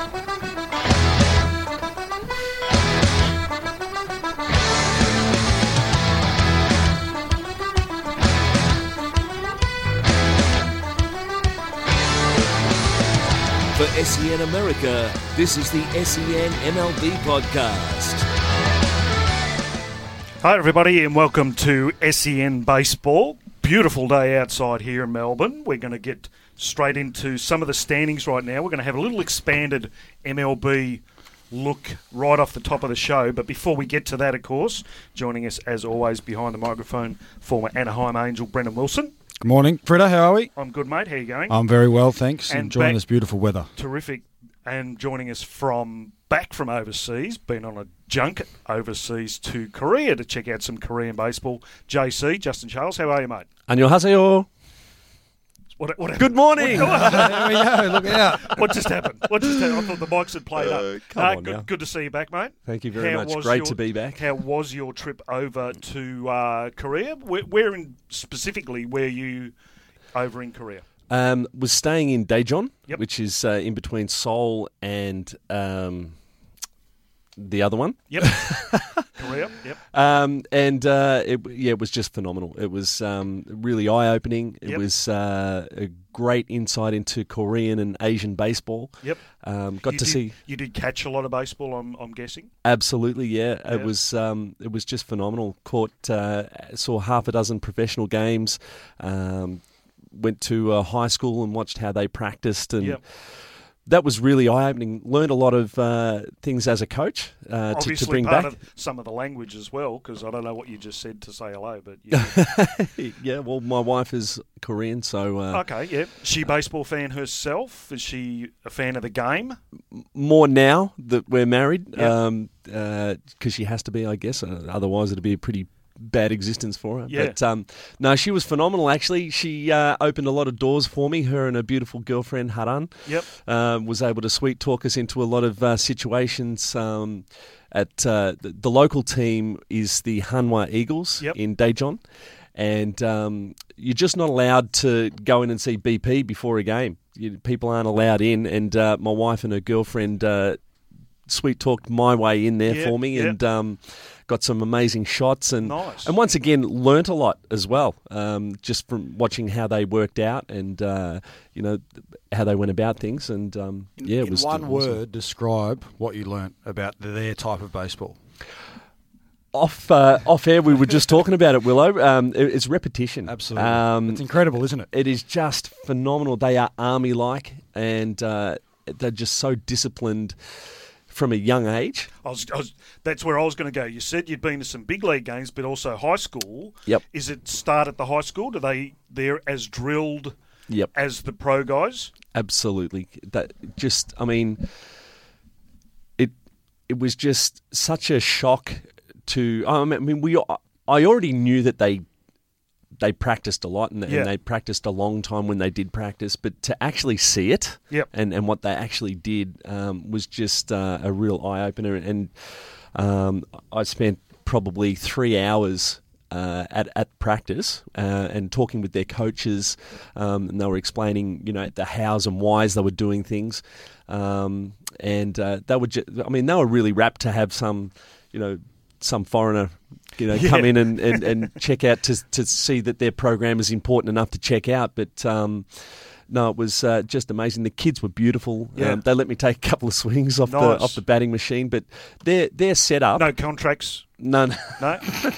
For SEN America, this is the SEN MLB podcast. Hi, everybody, and welcome to SEN Baseball. Beautiful day outside here in Melbourne. We're going to get straight into some of the standings right now. We're going to have a little expanded MLB look right off the top of the show. But before we get to that, of course, joining us as always behind the microphone, former Anaheim Angel Brendan Wilson. Good morning, Frita. How are we? I'm good, mate. How are you going? I'm very well, thanks. And Enjoying back, this beautiful weather. Terrific. And joining us from back from overseas, been on a junket overseas to Korea to check out some Korean baseball. JC, Justin Charles, how are you, mate? 안녕하세요. What, what Good morning. there we go. Look out. What just happened? What just happened? I thought the mics had played Uh, up. come on good, now. good to see you back, mate. Thank you very How much. was Great your- to be back. How was your trip over to uh, Korea? Where, where in specifically were you over in Korea? Um, was staying in Daejeon, Yep. which is uh, in between Seoul and um, the other one. Yep. Korea. Yep. Um, and uh, it, yeah, it was just phenomenal. It was um, really eye opening. It Yep. was uh, a great insight into Korean and Asian baseball. Yep. Um, got you to did, see You did catch a lot of baseball. I'm, I'm guessing. Absolutely, yeah. Yeah. It was um, it was just phenomenal. Caught uh, saw half a dozen professional games. Um, went to uh, high school and watched how they practiced, and Yep. That was really eye opening. Learned a lot of uh, things as a coach uh, to, to bring back. some of the language as well, because I don't know what you just said to say hello, but you, yeah, well, my wife is Korean, so uh, okay, yeah. She a baseball fan herself? Is she a fan of the game? more now that we're married, Yep. um, because she has to be, I guess. Uh, otherwise, it'd be a pretty bad existence for her. Yeah. But um, no, she was phenomenal. Actually, she uh, opened a lot of doors for me. Her and her beautiful girlfriend Haran Yep. um, was able to sweet talk us into a lot of uh, situations. Um, at uh, the, the local team is the Hanwha Eagles Yep. in Daejeon. And um, you're just not allowed to go in and see BP before a game. You, people aren't allowed in. And uh, my wife and her girlfriend uh, sweet talked my way in there Yeah, for me, yeah. and um, got some amazing shots. And Nice. and once again, learnt a lot as well, um, just from watching how they worked out and uh, you know how they went about things. And um, yeah, it In was one awesome. word, describe what you learnt about their type of baseball. Off uh, off air, we were just talking about it, Willow. Um, it- it's repetition. Absolutely. Um, it's incredible, isn't it? it is just phenomenal. They are army like, and uh, they're just so disciplined from a young age. I was, I was, that's where I was going to go. You said you'd been to some big league games, but also high school. Yep. Is it start at the high school? Do they they're as drilled Yep. as the pro guys? absolutely that just i mean it it was just such a shock to i mean we i already knew that they they practiced a lot and, Yeah. and they practiced a long time when they did practice but to actually see it Yep. and and what they actually did um, was just uh, a real eye opener and um, i spent probably three hours uh, at at practice uh, and talking with their coaches, um, and they were explaining, you know, the hows and whys they were doing things, um, and uh, they were. Ju- I mean, they were really rapt to have some, you know, some foreigner, you know, come in and, and, and check out to to see that their program is important enough to check out, but. Um, no, it was uh, just amazing. The kids were beautiful. Yeah. Um, they let me take a couple of swings off Nice. the off the batting machine, but their their setup, No contracts. no, no, No.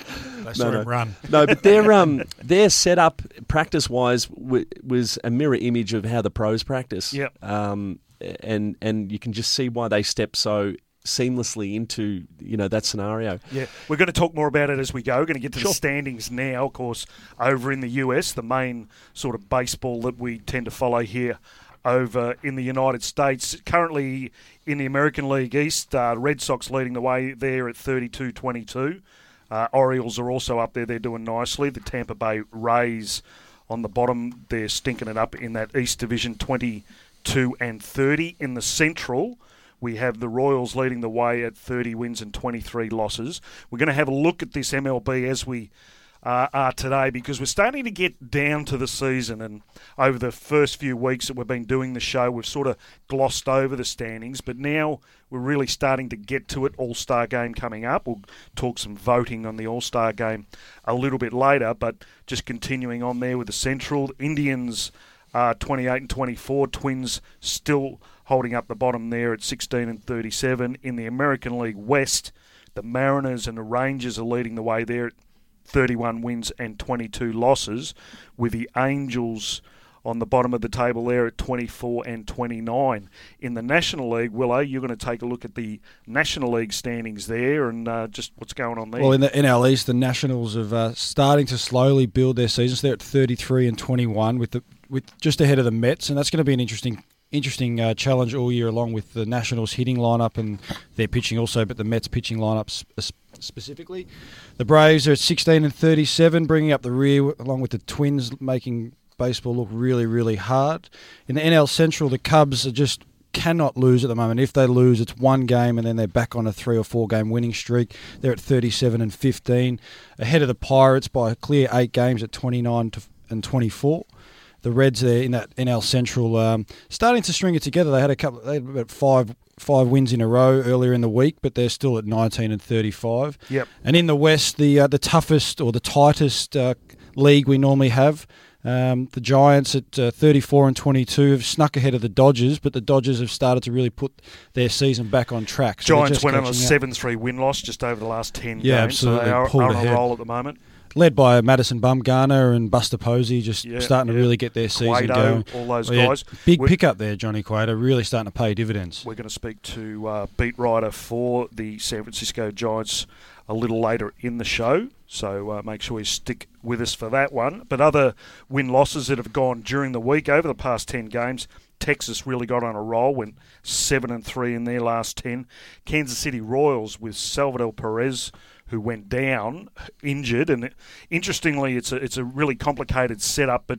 They saw no. him run. no, but their um their setup practice wise w- was a mirror image of how the pros practice. Yep. Um, and and you can just see why they step so seamlessly into you know that scenario. Yeah, we're going to talk more about it as we go. We're going to get to Sure. the standings now. Of course, over in the US, the main sort of baseball that we tend to follow here over in the United States. Currently in the American League East, uh, Red Sox leading the way there at 32 22. Uh, Orioles are also up there. They're doing nicely. The Tampa Bay Rays on the bottom, they're stinking it up in that East Division 22 and 30. In the Central, we have the Royals leading the way at 30 wins and 23 losses. We're going to have a look at this MLB as we uh, are today because we're starting to get down to the season. And over the first few weeks that we've been doing the show, we've sort of glossed over the standings, but now we're really starting to get to it. All Star game coming up. We'll talk some voting on the All Star game a little bit later, but just continuing on there with the Central Indians. Uh, 28 and 24. Twins still holding up the bottom there at 16 and 37. In the American League West, the Mariners and the Rangers are leading the way there at 31 wins and 22 losses, with the Angels on the bottom of the table there at 24 and 29. In the National League, Willow, you're going to take a look at the National League standings there and uh, just what's going on there. Well, in the NL East, the Nationals are uh, starting to slowly build their seasons. They're at 33 and 21 with the with just ahead of the Mets, and that's going to be an interesting interesting uh, challenge all year along with the Nationals hitting lineup and their pitching also, but the Mets pitching lineup sp- specifically. The Braves are at 16 and 37, bringing up the rear along with the Twins, making baseball look really, really hard. In the NL Central, the Cubs are just cannot lose at the moment. If they lose, it's one game and then they're back on a three or four game winning streak. They're at 37 and 15, ahead of the Pirates by a clear eight games at 29 to, and 24 the Reds there in that NL Central um, starting to string it together. They had a couple, they had about five five wins in a row earlier in the week, but they're still at 19 and 35. Yep. And in the West, the uh, the toughest or the tightest uh, league we normally have. Um, the Giants at uh, 34 and 22 have snuck ahead of the Dodgers, but the Dodgers have started to really put their season back on track. So Giants went on a 7 3 win loss just over the last 10 yeah, games. Absolutely. So they are, are on a roll at the moment led by Madison Bumgarner and Buster Posey, just yeah, starting yeah. to really get their season Cueto, going. All those well, yeah, guys. big We're, pickup there, Johnny Cueto, really starting to pay dividends. We're going to speak to uh, beat writer for the San Francisco Giants a little later in the show. So uh, make sure you stick with us for that one. But other win losses that have gone during the week over the past ten games. Texas really got on a roll, went seven and three in their last ten. Kansas City Royals with Salvador Perez who went down injured, and interestingly, it's a it's a really complicated setup. But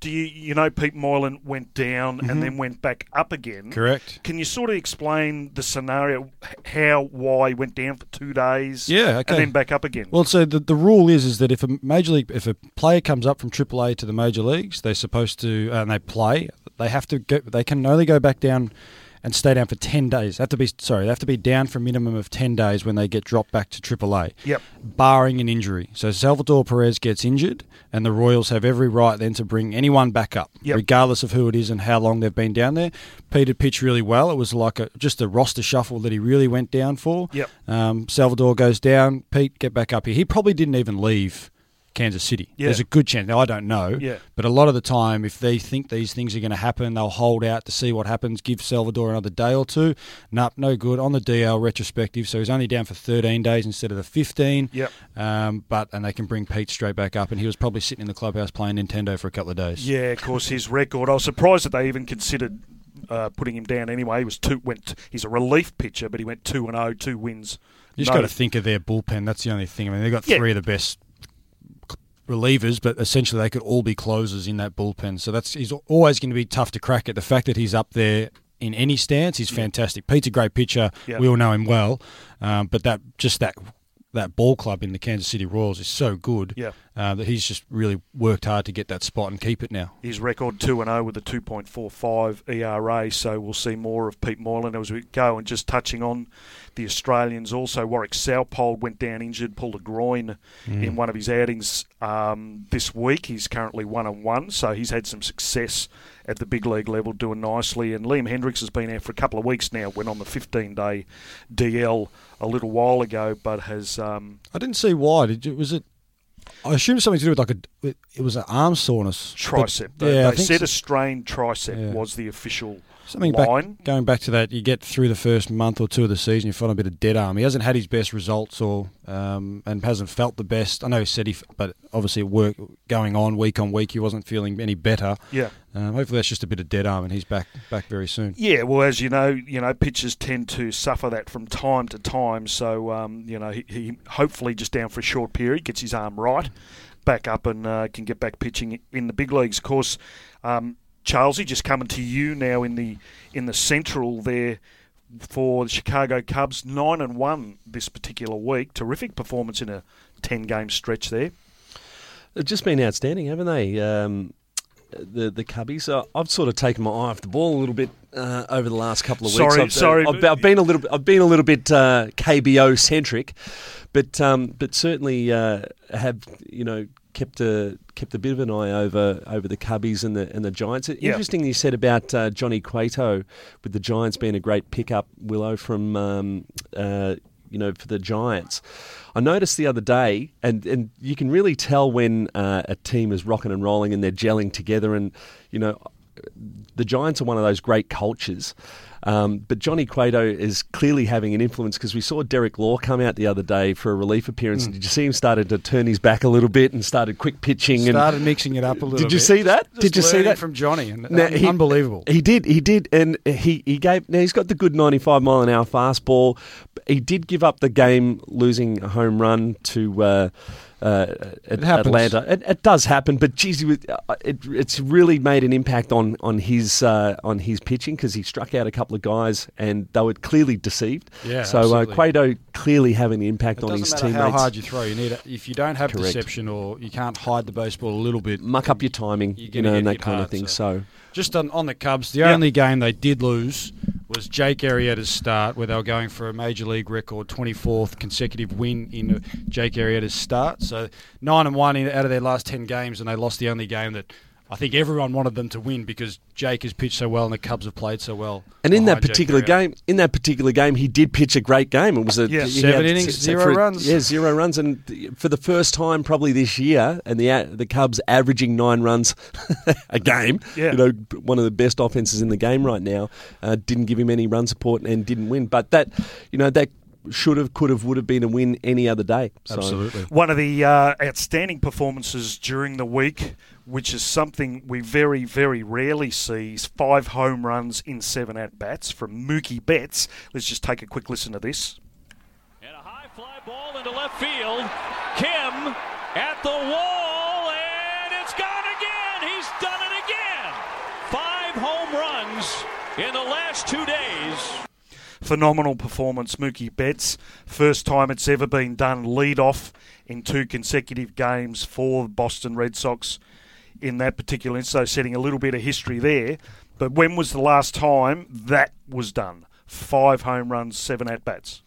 do you you know Pete Moylan went down Mm-hmm. and then went back up again? Correct. Can you sort of explain the scenario, how why he went down for two days, Yeah, okay. and then back up again? Well, so the, the rule is is that if a major league if a player comes up from AAA to the major leagues, they're supposed to uh, and they play. They have to go. They can only go back down and stay down for ten days. They have to be sorry. They have to be down for a minimum of ten days when they get dropped back to AAA. Yep. Barring an injury. So Salvador Perez gets injured, and the Royals have every right then to bring anyone back up, Yep. regardless of who it is and how long they've been down there. Peter pitched really well. It was like a, just a roster shuffle that he really went down for. Yep. Um, Salvador goes down. Pete, get back up here. He probably didn't even leave Kansas City. Yeah. There's a good chance. Now, I don't know. Yeah. But a lot of the time, if they think these things are going to happen, they'll hold out to see what happens, give Salvador another day or two. Nope, no good. On the DL retrospective, so he's only down for 13 days instead of the 15. Yep. Um, but And they can bring Pete straight back up, and he was probably sitting in the clubhouse playing Nintendo for a couple of days. Yeah, of course, his record. I was surprised that they even considered uh, putting him down anyway. He was two. Went. He's a relief pitcher, but he went two and zero, two wins. You just No- got to think of their bullpen. That's the only thing. I mean, they've got Yeah. three of the best relievers, but essentially they could all be closers in that bullpen. So that's he's always going to be tough to crack it. The fact that he's up there in any stance is fantastic. Pete's a great pitcher. Yeah. We all know him well, um, but that just that that ball club in the Kansas City Royals is so good Yeah. uh, that he's just really worked hard to get that spot and keep it now. His record two and zero with a two point four five ERA. So we'll see more of Pete Moylan as we go. And just touching on the Australians, also Warwick Saupold went down injured, pulled a groin in one of his outings um, this week. He's currently one and one, so he's had some success at the big league level, doing nicely. And Liam Hendriks has been out for a couple of weeks now. Went on the fifteen day DL a little while ago, but has um, I didn't see why. Did you, was it? I assume something to do with like a. It was an arm soreness. tricep. They, yeah, I they think said so. a strained tricep Yeah. was the official Something line. back, going back to that, you get through the first month or two of the season, you find a bit of dead arm. He hasn't had his best results, or um, and hasn't felt the best. I know he said he, but obviously work going on week on week, he wasn't feeling any better. Yeah. Um, hopefully, that's just a bit of dead arm, and he's back back very soon. Yeah, well, as you know, you know, pitchers tend to suffer that from time to time. So, um, you know, he, he hopefully just down for a short period gets his arm right, back up, and uh, can get back pitching in the big leagues. Of course, um, Charlesy just coming to you now in the in the central there for the Chicago Cubs, nine and one this particular week. Terrific performance in a ten game stretch there. They've just been outstanding, haven't they? Um, the the Cubbies. Uh, I've sort of taken my eye off the ball a little bit uh, over the last couple of weeks. Sorry, I've, sorry, I've, I've been a little. I've been a little bit uh, KBO centric, but um, but certainly uh, have you know kept a kept a bit of an eye over over the Cubbies and the and the Giants. Interesting, you said about uh, Johnny Cueto with the Giants being a great pickup. Willow from um, uh, you know for the Giants. I noticed the other day, and, and you can really tell when uh, a team is rocking and rolling and they're gelling together. And you know, the Giants are one of those great cultures. Um, but Johnny Cueto is clearly having an influence because we saw Derek Law come out the other day for a relief appearance. Mm. Did you see him started to turn his back a little bit and started quick pitching? Started and mixing it up a little. Did you bit. see that? Just, did you see that from Johnny? And, now, he, unbelievable. He did. He did, and he he gave. Now he's got the good ninety-five mile an hour fastball. He did give up the game losing a home run to. Uh, uh, at Atlanta. It, it, does happen, but geez, it, it's really made an impact on on his uh, on his pitching because he struck out a couple of guys and they were clearly deceived. Yeah, so uh, Cueto clearly having an impact it on his matter teammates. How hard you throw, you need a, if you don't have Correct. deception or you can't hide the baseball a little bit, muck up your timing, you know, and that kind hard, of thing. So, so. just on, on the Cubs, the yep. only game they did lose was Jake Arrieta's start, where they were going for a major league record 24th consecutive win in Jake Arrieta's start. So nine and one out of their last 10 games, and they lost the only game that I think everyone wanted them to win because Jake has pitched so well and the Cubs have played so well. And in that particular game, in that particular game, he did pitch a great game. It was a yeah, seven had, innings, zero runs. Yeah, zero runs, and for the first time probably this year, and the the Cubs averaging nine runs a game. Yeah. you know, one of the best offenses in the game right now. Uh, didn't give him any run support and didn't win, but that you know that should have, could have, would have been a win any other day. So. Absolutely. One of the uh, outstanding performances during the week, which is something we very, very rarely see, is five home runs in seven at bats from Mookie Betts. Let's just take a quick listen to this. And a high fly ball into left field. Kim at the wall, and it's gone again. He's done it again. Five home runs in the last two days phenomenal performance, Mookie Betts. First time it's ever been done lead off in two consecutive games for the Boston Red Sox in that particular instance. So setting a little bit of history there. But when was the last time that was done? Five home runs, seven at bats.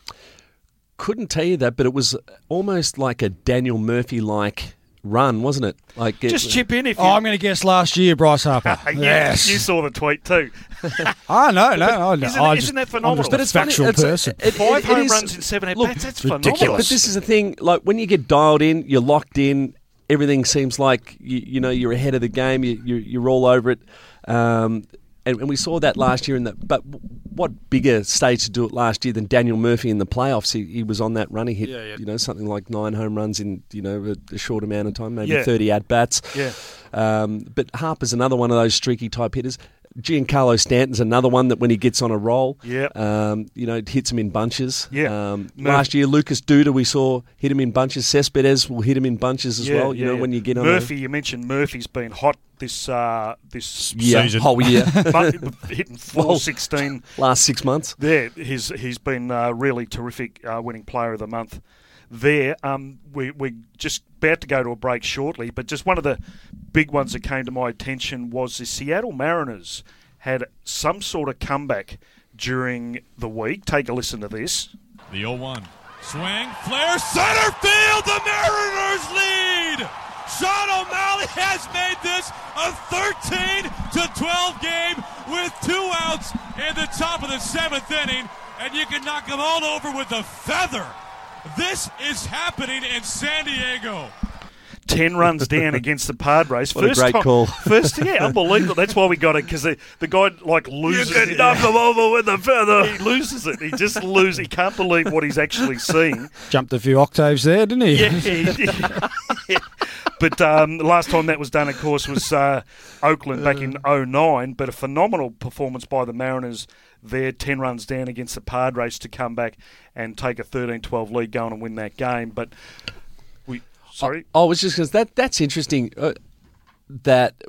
Couldn't tell you that, but it was almost like a Daniel Murphy like run, wasn't it? Like just it, chip in if. Oh, I'm going to guess last year, Bryce Harper. yes, you saw the tweet too. oh no, no, no. Isn't, I isn't that phenomenal? I'm just a factual funny, person. It, Five home is, runs in seven at bats. That's ridiculous. Phenomenal. But this is the thing. Like when you get dialed in, you're locked in. Everything seems like you, you know you're ahead of the game. You, you're, you're all over it. Um, and, and, we saw that last year in the. But what bigger stage to do it last year than Daniel Murphy in the playoffs? He, he was on that run. He hit yeah, yeah. you know something like nine home runs in you know a, a short amount of time, maybe yeah. thirty at bats. Yeah. Um, but Harper's another one of those streaky type hitters. Giancarlo Stanton's another one that when he gets on a roll, yeah, um, you know, hits him in bunches. Yeah. Um, last year, Lucas Duda we saw hit him in bunches. Cespedes will hit him in bunches as yeah, well. You yeah, know, when you get on Murphy, a, you mentioned Murphy's been hot this uh, this yeah, season. whole year, hitting four sixteen last six months. There, he's he's been uh, really terrific, uh, winning Player of the Month. There, um, we we're just about to go to a break shortly, but just one of the big ones that came to my attention was the Seattle Mariners had some sort of comeback during the week. Take a listen to this. The 0 1. Swing, flare, center field. The Mariners lead. Shawn O'Malley has made this a 13 to 12 game with two outs in the top of the seventh inning, and you can knock them all over with a feather. This is happening in San Diego. 10 runs down against the Padres. What first a great time, call. First, yeah, unbelievable. That's why we got it, because the, the guy, like, loses You can knock him over with a feather. He loses it. He just loses. He can't believe what he's actually seeing. Jumped a few octaves there, didn't he? Yeah. yeah. But um, last time that was done, of course, was uh, Oakland back in 09. But a phenomenal performance by the Mariners there, 10 runs down against the Padres to come back and take a 13 12 lead, going and win that game. But we, sorry? I, I was just because that, that's interesting uh, that.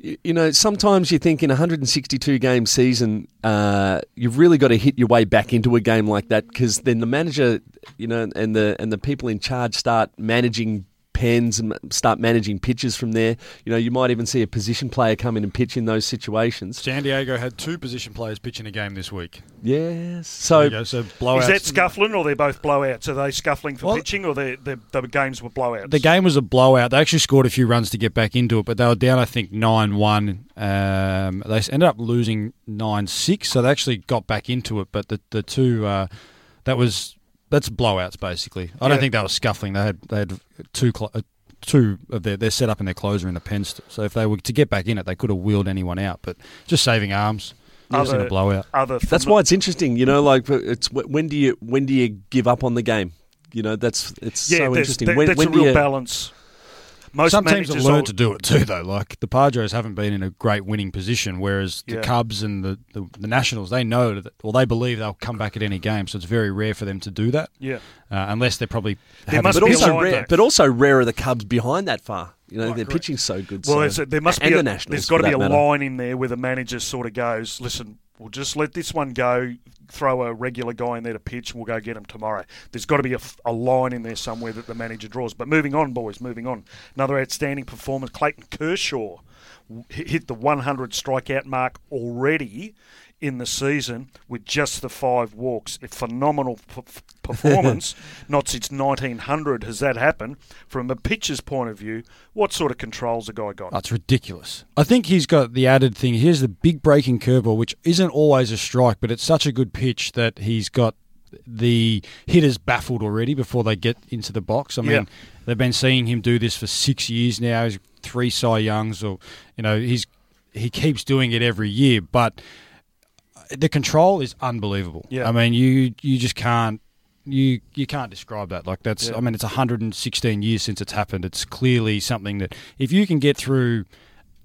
You know, sometimes you think in a 162 game season, uh, you've really got to hit your way back into a game like that because then the manager, you know, and the and the people in charge start managing pens and start managing pitches from there. You know, you might even see a position player come in and pitch in those situations. San Diego had two position players pitching a game this week. Yes. So go, so blowouts. Is that scuffling or they're both blowouts? Are they scuffling for Well- pitching or they they the games were blowouts? The game was a blowout. They actually scored a few runs to get back into it, but they were down, I think, 9 1. Um, they ended up losing 9 6, so they actually got back into it. But the, the two, uh, that was, that's blowouts, basically. I don't think they were scuffling. They had, they had two, cl- uh, two of their, their setup and their closer in the pen. St- so if they were to get back in it, they could have wheeled anyone out, but just saving arms. It was in a blowout. Other that's why it's interesting. You know, like it's when do you when do you give up on the game? You know, that's it's yeah, so interesting. there- when that's when a real you, balance. Most Some teams have learned are- to do it too, though. Like the Padres haven't been in a great winning position, whereas the Yeah. Cubs and the, the, the Nationals, they know that, well, they believe they'll come back at any game. So it's very rare for them to do that, Yeah, uh, unless they're probably. There must but be also line rare, but also rare are the Cubs behind that far. You know, Right, their correct. pitching's so good. well, so. a, there must and be the a, Nationals. there's got to be a matter. line in there where the manager sort of goes, listen, we'll just let this one go, throw a regular guy in there to pitch, and we'll go get him tomorrow. There's got to be a line in there somewhere that the manager draws. But moving on, boys, moving on. Another outstanding performance. Clayton Kershaw hit the 100 strikeout mark already in the season with just the five walks. A phenomenal p- performance. Not since 1900 has that happened. From a pitcher's point of view, what sort of controls a guy got? That's ridiculous. I think he's got the added thing. Here's the big breaking curveball, which isn't always a strike, but it's such a good pitch that he's got the hitters baffled already before they get into the box. I mean, Yeah. they've been seeing him do this for six years now. He's three Cy Youngs, or you know, he's he keeps doing it every year, but the control is unbelievable. Yeah. I mean, you you just can't you you can't describe that. Like that's Yeah. I mean, it's 116 years since it's happened. It's clearly something that if you can get through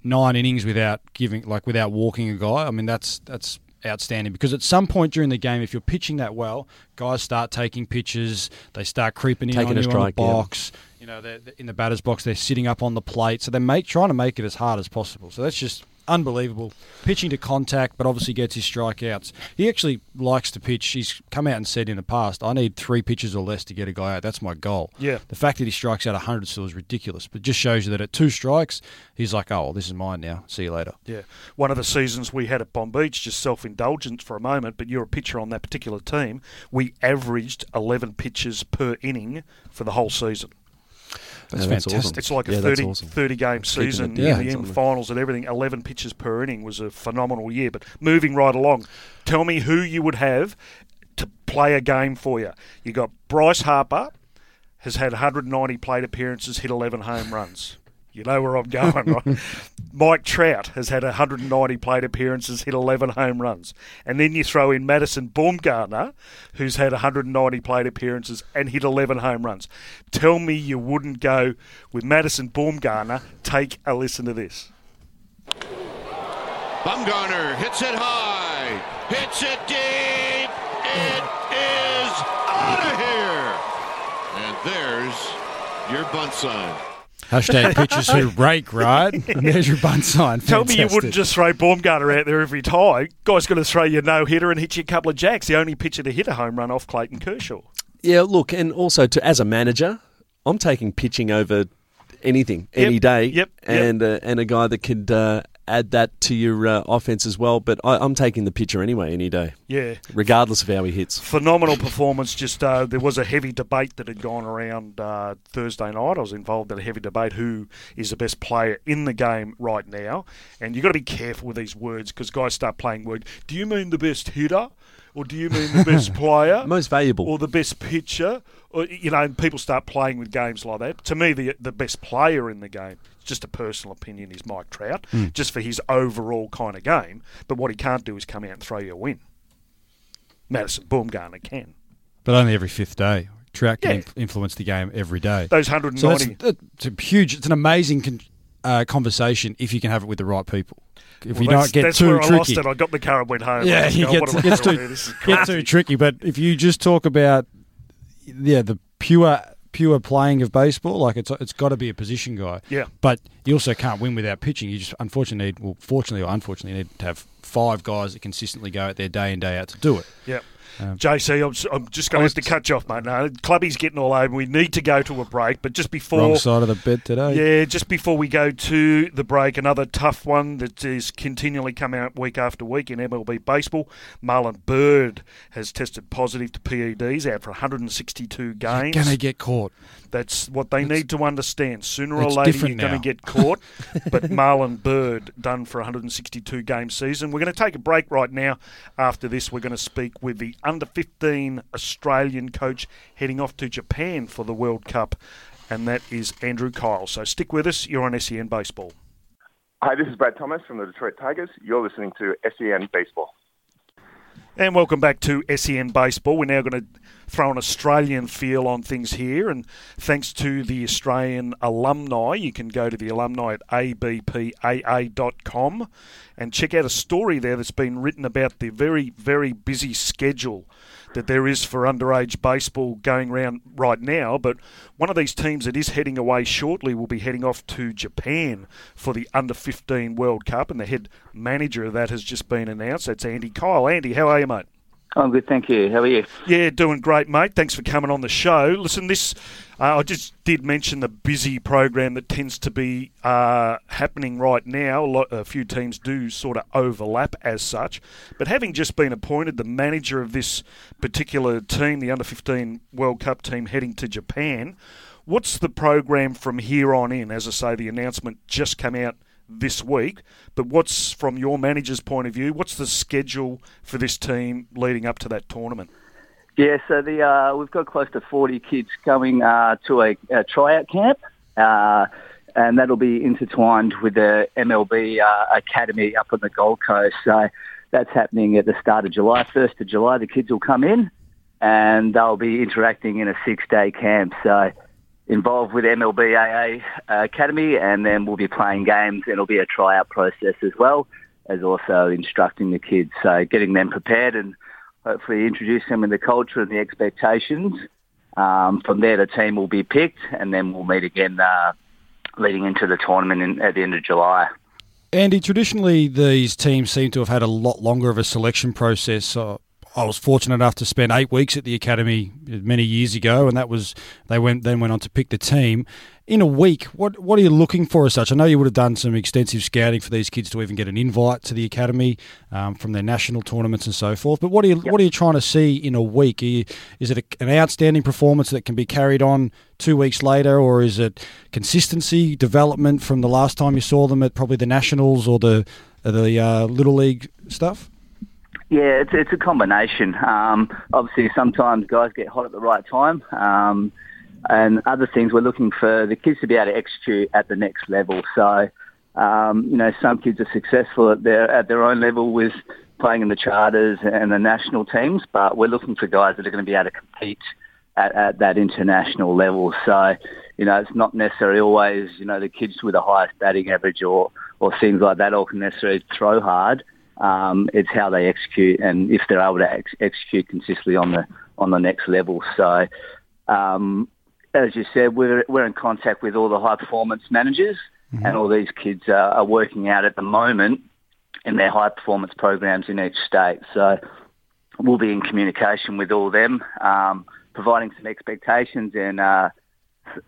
nine innings without giving like without walking a guy, I mean that's that's outstanding because at some point during the game if you're pitching that well, guys start taking pitches, they start creeping in Taking on a you strike, on the box. You know, they're, they're in the batter's box, they're sitting up on the plate, so they're make, trying to make it as hard as possible. So that's just unbelievable. Pitching to contact, but obviously gets his strikeouts. He actually likes to pitch. He's come out and said in the past, I need three pitches or less to get a guy out. That's my goal. Yeah. The fact that he strikes out 100 still is ridiculous, but just shows you that at two strikes, he's like, oh, well, this is mine now. See you later. Yeah, one of the seasons we had at Bomb Beach, just self-indulgence for a moment, but you're a pitcher on that particular team. We averaged 11 pitches per inning for the whole season. That's Yeah, that's fantastic. awesome. It's like a Yeah, that's 30, awesome. 30 game Keeping season it in the It's M the- finals and everything. 11 pitches per inning was a phenomenal year. But moving right along, tell me who you would have to play a game for you. You got Bryce Harper, has had 190 plate appearances, hit 11 home runs. You know where I'm going, right? Mike Trout has had 190 plate appearances, hit 11 home runs. And then you throw in Madison Baumgartner, who's had 190 plate appearances and hit 11 home runs. Tell me you wouldn't go with Madison Baumgartner. Take a listen to this. Bumgarner hits it high, hits it deep. It is out of here. And there's your bunt sign. Hashtag pitchers who rake, right? And there's your bunt sign. Tell me you wouldn't just throw Baumgartner out there every time. Guy's going to throw you a no hitter and hit you a couple of jacks. The only pitcher to hit a home run off Clayton Kershaw. Yeah, look, and also to as a manager, I'm taking pitching over anything any day. yep, yep. and uh, and a guy that could uh, add that to your uh, offense as well. But I, I'm taking the pitcher anyway, any day, Yeah. regardless of how he hits. phenomenal performance. Just uh, there was a heavy debate that had gone around uh, Thursday night. I was involved in a heavy debate who is the best player in the game right now, and you've got to be careful with these words because guys start playing words. Do you mean the best hitter, or do you mean the best player, Most valuable. or the best pitcher? You know, and people start playing with games like that. To me, the the best player in the game. Just a personal opinion is Mike Trout, just for his overall kind of game. But what he can't do is come out and throw you a win. Madison Baumgartner can. But only every fifth day. Trout can Yeah. inf- influence the game every day. Those So 190. that's, that's a huge. It's an amazing con- uh, conversation if you can have it with the right people. If you don't get that's too where I lost it. I got the car and went home. yeah, I was you get, what gets too here? This is get too tricky. But if you just talk about yeah the pure pure playing of baseball, like it's it's got to be a position guy. Yeah. But you also can't win without pitching. You just unfortunately need, well, fortunately or unfortunately, you need to have five guys that consistently go out there day in day out to do it. Yeah. Um, JC, I'm, I'm just going to have to cut you off, mate. No, Clubby's getting all over. We need to go to a break, but just before Wrong side of the bed today. Yeah, just before we go to the break, another tough one that is continually coming out week after week in MLB baseball. Marlon Byrd has tested positive to PEDs, out for 162 games. Gonna get caught. That's what they need to understand. Sooner or later, you're going to get caught. but Marlon Byrd done for 162 game season. We're going to take a break right now. After this, we're going to speak with the under 15 Australian coach heading off to Japan for the World Cup, and that is Andrew Kyle. So stick with us. You're on SEN Baseball. Hi, this is Brad Thomas from the Detroit Tigers. You're listening to SEN Baseball. And welcome back to SEN Baseball. We're now going to throw an Australian feel on things here. And thanks to the Australian alumni, you can go to the alumni at abpaa.com and check out a story there that's been written about the very, very busy schedule that there is for underage baseball going around right now. But one of these teams that is heading away shortly will be heading off to Japan for the Under 15 World Cup, and the head manager of that has just been announced. That's Andy Kyle. Andy, how are you, mate? I'm good, thank you. How are you? Yeah, doing great, mate. Thanks for coming on the show. Listen, this uh, I just did mention the busy program that tends to be uh, happening right now. A, lot, a few teams do sort of overlap as such, but having just been appointed the manager of this particular team, the under 15 World Cup team heading to Japan, what's the program from here on in? As I say, the announcement just came out this week. But what's from your manager's point of view? What's the schedule for this team leading up to that tournament? Yeah, so the uh, we've got close to 40 kids coming uh, to a, a tryout camp, uh, and that'll be intertwined with the MLB uh, Academy up on the Gold Coast. So that's happening at the start of July, 1st of July. The kids will come in, and they'll be interacting in a six-day camp. So involved with MLBAA Academy, and then we'll be playing games, and it'll be a tryout process as well as also instructing the kids. So getting them prepared and hopefully introduce them in the culture and the expectations. Um, from there, the team will be picked, and then we'll meet again uh, leading into the tournament in, at the end of July. Andy, traditionally these teams seem to have had a lot longer of a selection process. Uh, I was fortunate enough to spend eight weeks at the academy many years ago, and that was they went then went on to pick the team. In a week, what what are you looking for as such? I know you would have done some extensive scouting for these kids to even get an invite to the academy um, from their national tournaments and so forth. But what are you what are you trying to see in a week? Are you, is it a, an outstanding performance that can be carried on two weeks later, or is it consistency, development from the last time you saw them at probably the nationals or the the uh, little league stuff? Yeah, it's it's a combination. Um, obviously, sometimes guys get hot at the right time, um, and other things we're looking for the kids to be able to execute at the next level. So, um, you know, some kids are successful at their at their own level with playing in the charters and the national teams, but we're looking for guys that are going to be able to compete at, at that international level. So, you know, it's not necessarily always you know the kids with the highest batting average or or things like that all can necessarily throw hard. Um, it's how they execute and if they're able to ex- execute consistently on the on the next level. So, um, as you said, we're we're in contact with all the high performance managers, and all these kids are, are working out at the moment in their high performance programs in each state. So, we'll be in communication with all them, um, providing some expectations and. Uh,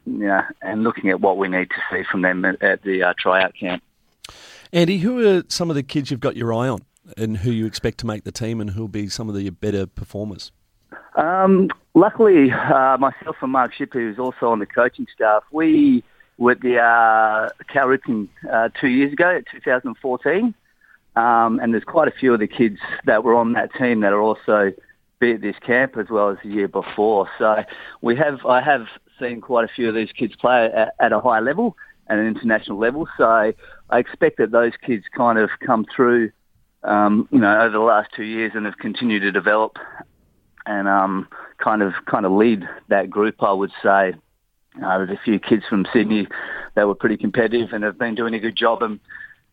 you know, and looking at what we need to see from them at, at the uh, tryout camp. Andy, who are some of the kids you've got your eye on and who you expect to make the team and who will be some of the better performers? Um, luckily, uh, myself and Mark Shipper, who's also on the coaching staff, we were at the uh, uh, two years ago, 2014, um, and there's quite a few of the kids that were on that team that are also be at this camp as well as the year before. So we have, I have seen quite a few of these kids play at, at a high level and an international level. So I expect that those kids kind of come through, um, you know, over the last two years and have continued to develop and um, kind of kind of lead that group. I would say uh, there's a few kids from Sydney that were pretty competitive and have been doing a good job, and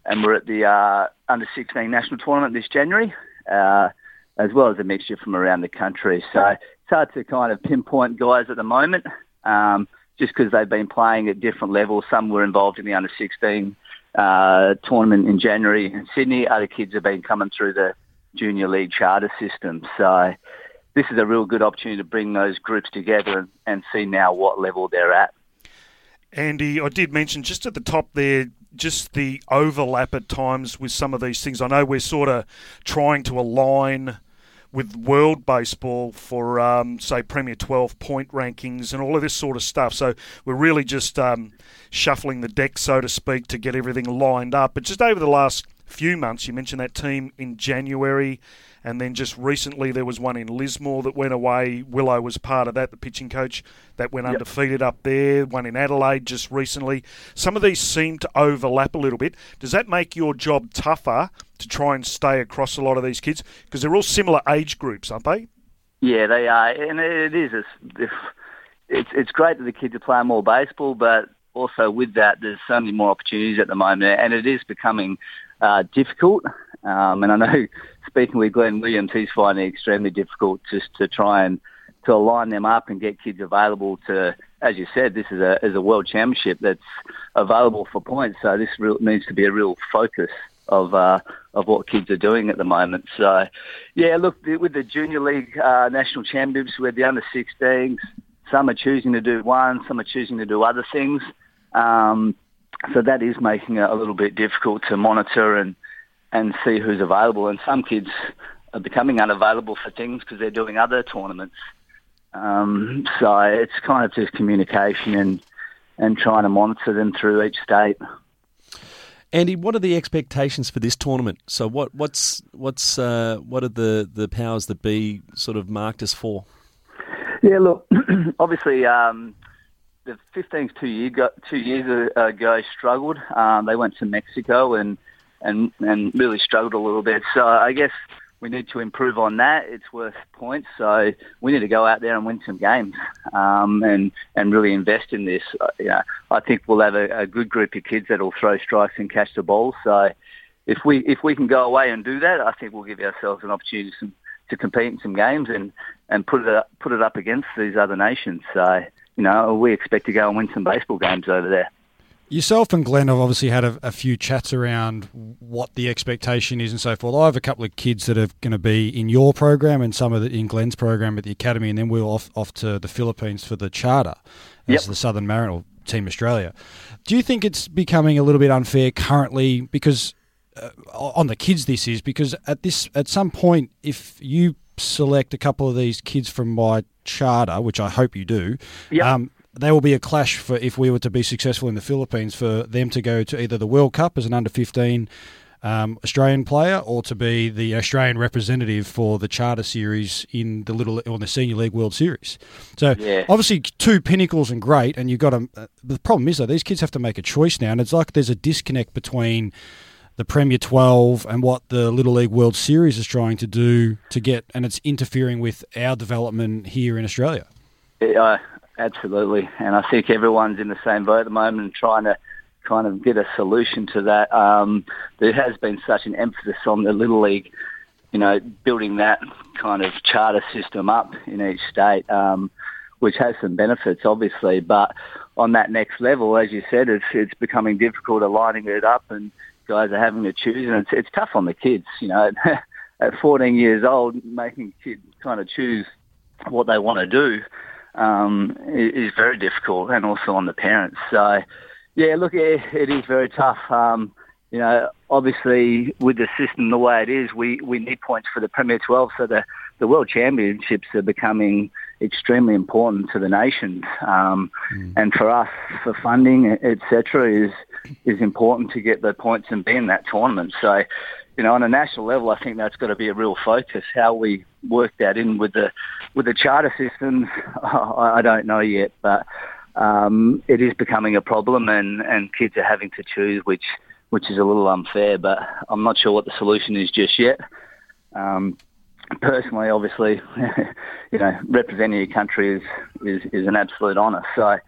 and we're at the uh, under 16 national tournament this January, uh, as well as a mixture from around the country. So it's hard to kind of pinpoint guys at the moment. Um, just because they've been playing at different levels. Some were involved in the under 16 uh, tournament in January in Sydney. Other kids have been coming through the junior league charter system. So this is a real good opportunity to bring those groups together and, and see now what level they're at. Andy, I did mention just at the top there, just the overlap at times with some of these things. I know we're sort of trying to align with world baseball for, um, say, Premier 12 point rankings and all of this sort of stuff. So we're really just um, shuffling the deck, so to speak, to get everything lined up. But just over the last few months, you mentioned that team in January and then just recently, there was one in Lismore that went away. Willow was part of that, the pitching coach that went yep. undefeated up there. One in Adelaide just recently. Some of these seem to overlap a little bit. Does that make your job tougher to try and stay across a lot of these kids? Because they're all similar age groups, aren't they? Yeah, they are, and it is. It's, it's, it's great that the kids are playing more baseball, but also with that, there's so many more opportunities at the moment, and it is becoming uh, difficult. Um, and I know speaking with Glenn Williams, he's finding it extremely difficult just to try and to align them up and get kids available to, as you said, this is a is a world championship that's available for points. So this real, needs to be a real focus of uh, of what kids are doing at the moment. So, yeah, look with the junior league uh, national championships, with the under 16s, some are choosing to do one, some are choosing to do other things. Um, so that is making it a little bit difficult to monitor and and see who's available. And some kids are becoming unavailable for things because they're doing other tournaments. Um, so it's kind of just communication and and trying to monitor them through each state. Andy, what are the expectations for this tournament? So what what's what's uh, what are the, the powers that be sort of marked us for? Yeah, look, obviously um, the 15s two, year two years ago struggled. Um, they went to Mexico and and and really struggled a little bit. So I guess we need to improve on that. It's worth points, so we need to go out there and win some games um, and and really invest in this. Uh, I think we'll have a, a good group of kids that'll throw strikes and catch the ball. So if we if we can go away and do that, I think we'll give ourselves an opportunity to, to compete in some games and and put it up, put it up against these other nations. So you know, we expect to go and win some baseball games over there. Yourself and Glenn have obviously had a, a, few chats around what the expectation is and so forth. I have a couple of kids that are going to be in your program and some of the in Glenn's program at the academy, and then we're off off to the Philippines for the charter as yep. the Southern Mariner Team Australia. Do you think it's becoming a little bit unfair currently because uh, on the kids this is because at this at some point if you select a couple of these kids from my charter, which I hope you do, yep. um, there will be a clash for if we were to be successful in the Philippines for them to go to either the World Cup as an under 15 um, Australian player or to be the Australian representative for the charter series in the little or the senior league World Series. So yeah. obviously two pinnacles and great, and you've got to. Uh, the problem is though these kids have to make a choice now, and it's like there's a disconnect between the Premier 12 and what the Little League World Series is trying to do to get, and it's interfering with our development here in Australia. Yeah, absolutely. And I think everyone's in the same boat at the moment trying to kind of get a solution to that. Um, there has been such an emphasis on the Little League, you know, building that kind of charter system up in each state, um, which has some benefits, obviously. But on that next level, as you said, it's, it's becoming difficult aligning it up and guys are having to choose. And it's, it's tough on the kids, you know. At 14 years old, making kids kind of choose what they want to do um, is very difficult, and also on the parents. So, yeah, look, it, it is very tough. Um, you know, obviously with the system the way it is, we, we need points for the Premier 12, so the, the World Championships are becoming extremely important to the nations. Um, mm. And for us, for funding, etc., is is important to get the points and be in that tournament. So, you know, on a national level, I think that's got to be a real focus. How we work that in with the with the charter systems, I, I don't know yet, but um, it is becoming a problem, and and kids are having to choose, which which is a little unfair. But I'm not sure what the solution is just yet. Um, personally, obviously, you know, representing your country is is, is an absolute honour. So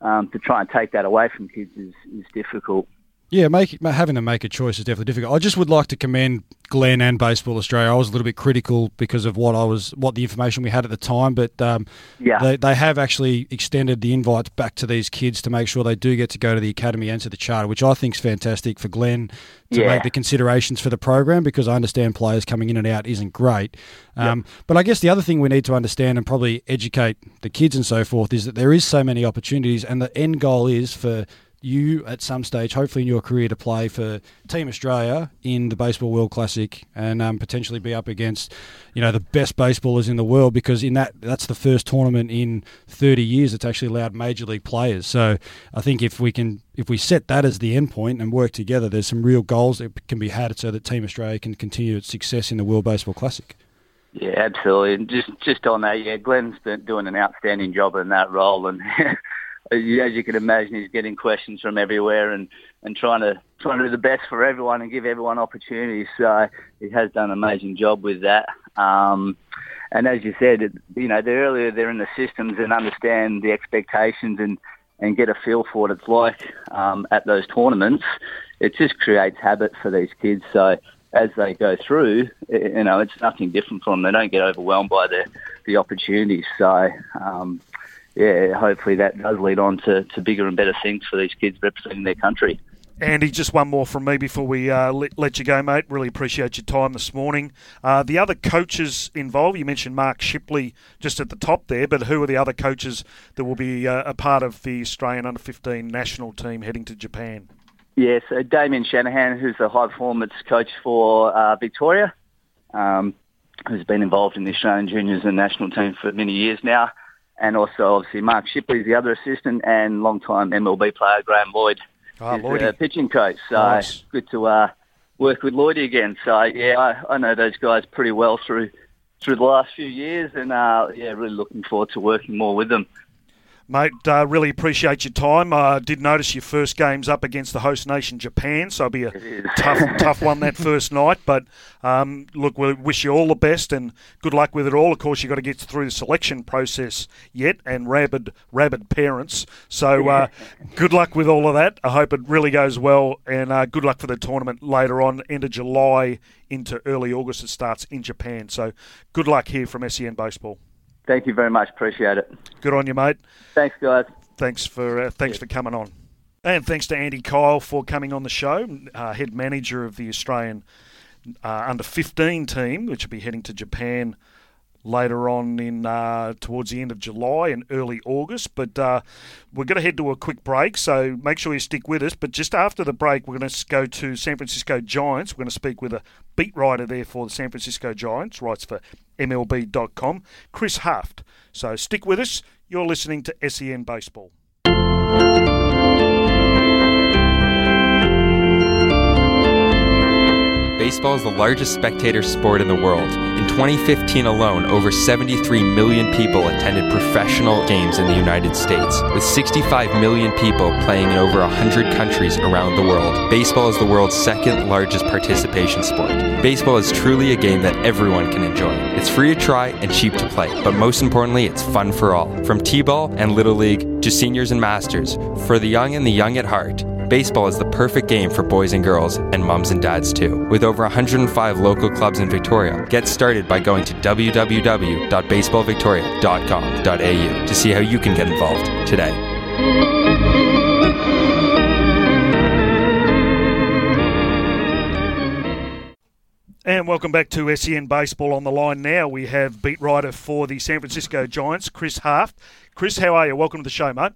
um, to try and take that away from kids is, is difficult. Yeah, make, having to make a choice is definitely difficult. I just would like to commend Glenn and Baseball Australia. I was a little bit critical because of what I was, what the information we had at the time, but um, Yeah. they, they have actually extended the invites back to these kids to make sure they do get to go to the academy and to the charter, which I think is fantastic for Glenn to Yeah. make the considerations for the program because I understand players coming in and out isn't great. Um, But I guess the other thing we need to understand and probably educate the kids and so forth is that there is so many opportunities, and the end goal is for you at some stage, hopefully in your career, to play for Team Australia in the Baseball World Classic and um, potentially be up against, you know, the best baseballers in the world because in that that's the first tournament in 30 years that's actually allowed major league players. So I think if we can if we set that as the end point and work together, there's some real goals that can be had so that Team Australia can continue its success in the World Baseball Classic. Yeah, absolutely. And just just on that, yeah, Glenn's been doing an outstanding job in that role, and as you can imagine, he's getting questions from everywhere and, and trying to trying to do the best for everyone and give everyone opportunities. So he has done an amazing job with that. Um, and as you said, you know, the earlier they're in the systems and understand the expectations and, and get a feel for what it's like um, at those tournaments, it just creates habit for these kids. So as they go through, you know, it's nothing different from them. They don't get overwhelmed by the, the opportunities. So, um, yeah, hopefully that does lead on to, to bigger and better things for these kids representing their country. Andy, just one more from me before we uh, let, let you go, mate. Really appreciate your time this morning. Uh, the other coaches involved, you mentioned Mark Shipley just at the top there, but who are the other coaches that will be uh, a part of the Australian under 15 national team heading to Japan? Yeah, so Damien Shanahan, who's the high performance coach for uh, Victoria, um, who's been involved in the Australian juniors and national team for many years now. And also, obviously, Mark Shipley's the other assistant and long-time MLB player Graeme Lloyd, Ah, who's the pitching coach. So Nice. good to uh, work with Lloydie again. So, yeah, I, I know those guys pretty well through through the last few years and, uh, yeah, really looking forward to working more with them. Mate, uh, really appreciate your time. I did notice your first game's up against the host nation, Japan, so it'll be a tough, tough one that first night. But um, look, we wish you all the best and good luck with it all. Of course, you've got to get through the selection process yet, and rabid, rabid parents. So uh, good luck with all of that. I hope it really goes well, and uh, good luck for the tournament later on, end of July into early August. It starts in Japan. So good luck here from SEN Baseball. Thank you very much. Appreciate it. Good on you, mate. Thanks, guys. Thanks for uh, thanks for coming on, and thanks to Andy Kyle for coming on the show, uh, head manager of the Australian uh, under 15 team, which will be heading to Japan later on in uh, towards the end of July and early August. But uh, we're going to head to a quick break, so make sure you stick with us. But just after the break, we're going to go to San Francisco Giants. We're going to speak with a beat writer there for the San Francisco Giants, writes for MLB.com, Chris Haft. So stick with us. You're listening to SEN Baseball. Baseball is the largest spectator sport in the world. In 2015 alone, over 73 million people attended professional games in the United States, with 65 million people playing in over 100 countries around the world. Baseball is the world's second largest participation sport. Baseball is truly a game that everyone can enjoy. It's free to try and cheap to play, but most importantly, it's fun for all. From T-ball and Little League to seniors and masters, for the young and the young at heart, Baseball is the perfect game for boys and girls, and mums and dads too. With over 105 local clubs in Victoria, get started by going to www.baseballvictoria.com.au to see how you can get involved today. And welcome back to SEN Baseball on the line now. We have beat writer for the San Francisco Giants, Chris Haft. Chris, how are you? Welcome to the show, mate.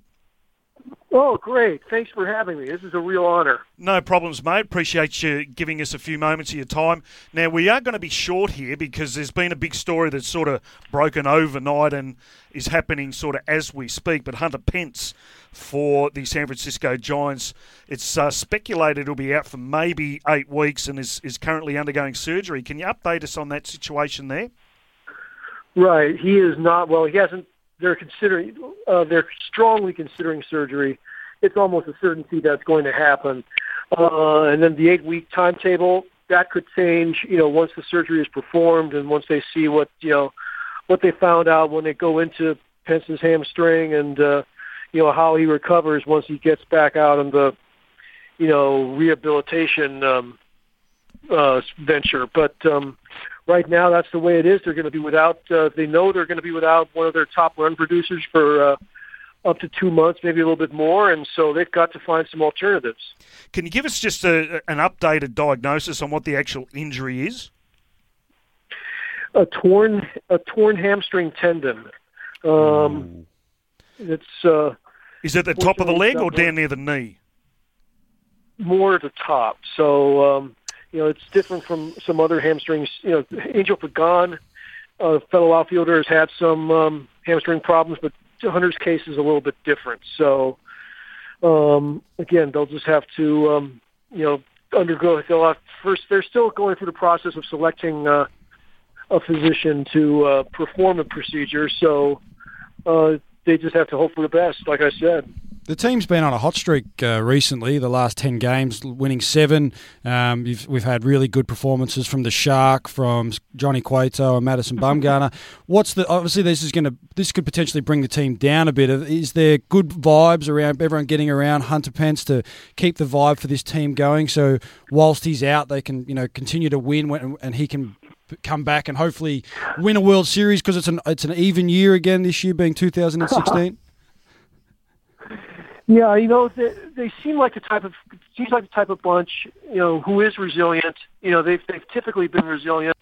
Oh, great. Thanks for having me. This is a real honor. No problems, mate. Appreciate you giving us a few moments of your time. Now, we are going to be short here because there's been a big story that's sort of broken overnight and is happening sort of as we speak. But Hunter Pence for the San Francisco Giants, it's uh, speculated he'll be out for maybe eight weeks and is, is currently undergoing surgery. Can you update us on that situation there? Right. He is not, well, he hasn't, they're considering, uh, they're strongly considering surgery. It's almost a certainty that's going to happen. Uh, and then the eight-week timetable, that could change, you know, once the surgery is performed and once they see what, you know, what they found out when they go into Pence's hamstring and, uh, you know, how he recovers once he gets back out in the, you know, rehabilitation um, uh, venture. But um, right now, that's the way it is. They're going to be without. Uh, they know they're going to be without one of their top run producers for. Uh, up to two months, maybe a little bit more, and so they've got to find some alternatives. Can you give us just a, an updated diagnosis on what the actual injury is? A torn a torn hamstring tendon. Um, it's uh, is it the top of the leg or down near the knee? More at the top. So um, you know, it's different from some other hamstrings. You know, Angel Pagan, a fellow outfielder, has had some um, hamstring problems, but Hunter's case is a little bit different. So um, again, they'll just have to um, you know undergo. They'll have first. They're still going through the process of selecting uh, a physician to uh, perform the procedure. So uh, they just have to hope for the best. Like I said. The team's been on a hot streak uh, recently. The last ten games, winning seven. Um, we've had really good performances from the Shark, from Johnny Cueto and Madison Bumgarner. What's the obviously this is going to this could potentially bring the team down a bit. Is there good vibes around everyone getting around Hunter Pence to keep the vibe for this team going? So whilst he's out, they can you know continue to win when, and he can come back and hopefully win a World Series because it's an it's an even year again this year, being 2016. Yeah, you know, they, they seem like the type of seems like the type of bunch, you know, who is resilient. You know, they've they've typically been resilient.